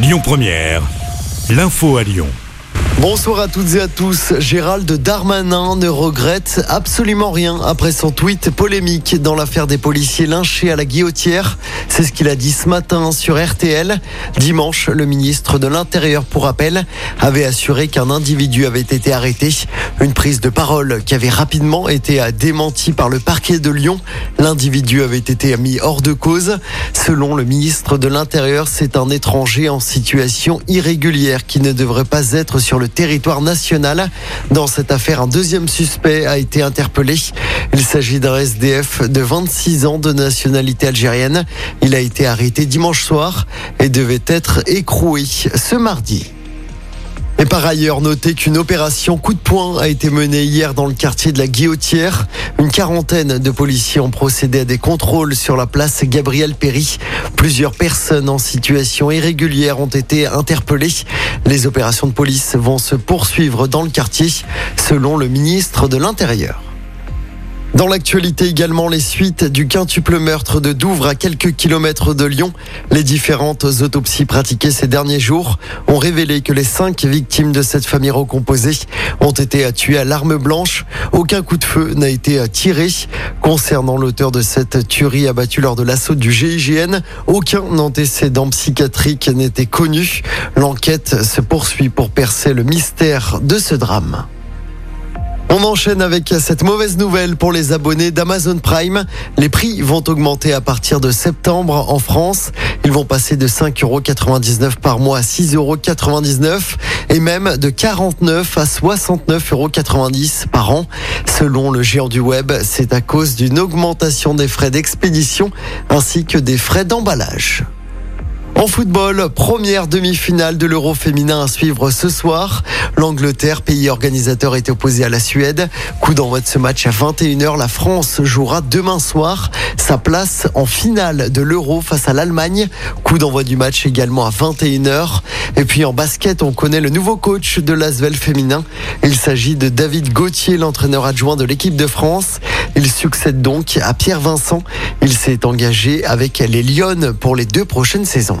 Lyon Première, l'info à Lyon. Bonsoir à toutes et à tous. Gérald Darmanin ne regrette absolument rien après son tweet polémique dans l'affaire des policiers lynchés à la guillotière. C'est ce qu'il a dit ce matin sur RTL. Dimanche, le ministre de l'Intérieur, pour rappel, avait assuré qu'un individu avait été arrêté. Une prise de parole qui avait rapidement été démentie par le parquet de Lyon. L'individu avait été mis hors de cause. Selon le ministre de l'Intérieur, c'est un étranger en situation irrégulière qui ne devrait pas être sur le territoire national. Dans cette affaire, un deuxième suspect a été interpellé. Il s'agit d'un SDF de 26 ans de nationalité algérienne. Il a été arrêté dimanche soir et devait être écroué ce mardi. Et par ailleurs, notez qu'une opération coup de poing a été menée hier dans le quartier de la Guillotière. Une quarantaine de policiers ont procédé à des contrôles sur la place Gabriel Péry. Plusieurs personnes en situation irrégulière ont été interpellées. Les opérations de police vont se poursuivre dans le quartier, selon le ministre de l'Intérieur. Dans l'actualité également, les suites du quintuple meurtre de Douvres à quelques kilomètres de Lyon. Les différentes autopsies pratiquées ces derniers jours ont révélé que les cinq victimes de cette famille recomposée ont été tuées à l'arme blanche. Aucun coup de feu n'a été tiré. Concernant l'auteur de cette tuerie abattue lors de l'assaut du GIGN, aucun antécédent psychiatrique n'était connu. L'enquête se poursuit pour percer le mystère de ce drame. On enchaîne avec cette mauvaise nouvelle pour les abonnés d'Amazon Prime. Les prix vont augmenter à partir de septembre en France. Ils vont passer de 5,99€ par mois à 6,99€ et même de 49 à 69,90€ par an. Selon le géant du web, c'est à cause d'une augmentation des frais d'expédition ainsi que des frais d'emballage. En football, première demi-finale de l'Euro féminin à suivre ce soir. L'Angleterre, pays organisateur, est opposé à la Suède. Coup d'envoi de ce match à 21h. La France jouera demain soir sa place en finale de l'Euro face à l'Allemagne. Coup d'envoi du match également à 21h. Et puis en basket, on connaît le nouveau coach de l'Asvel féminin. Il s'agit de David Gauthier, l'entraîneur adjoint de l'équipe de France. Il succède donc à Pierre Vincent. Il s'est engagé avec les Lyonnes pour les deux prochaines saisons.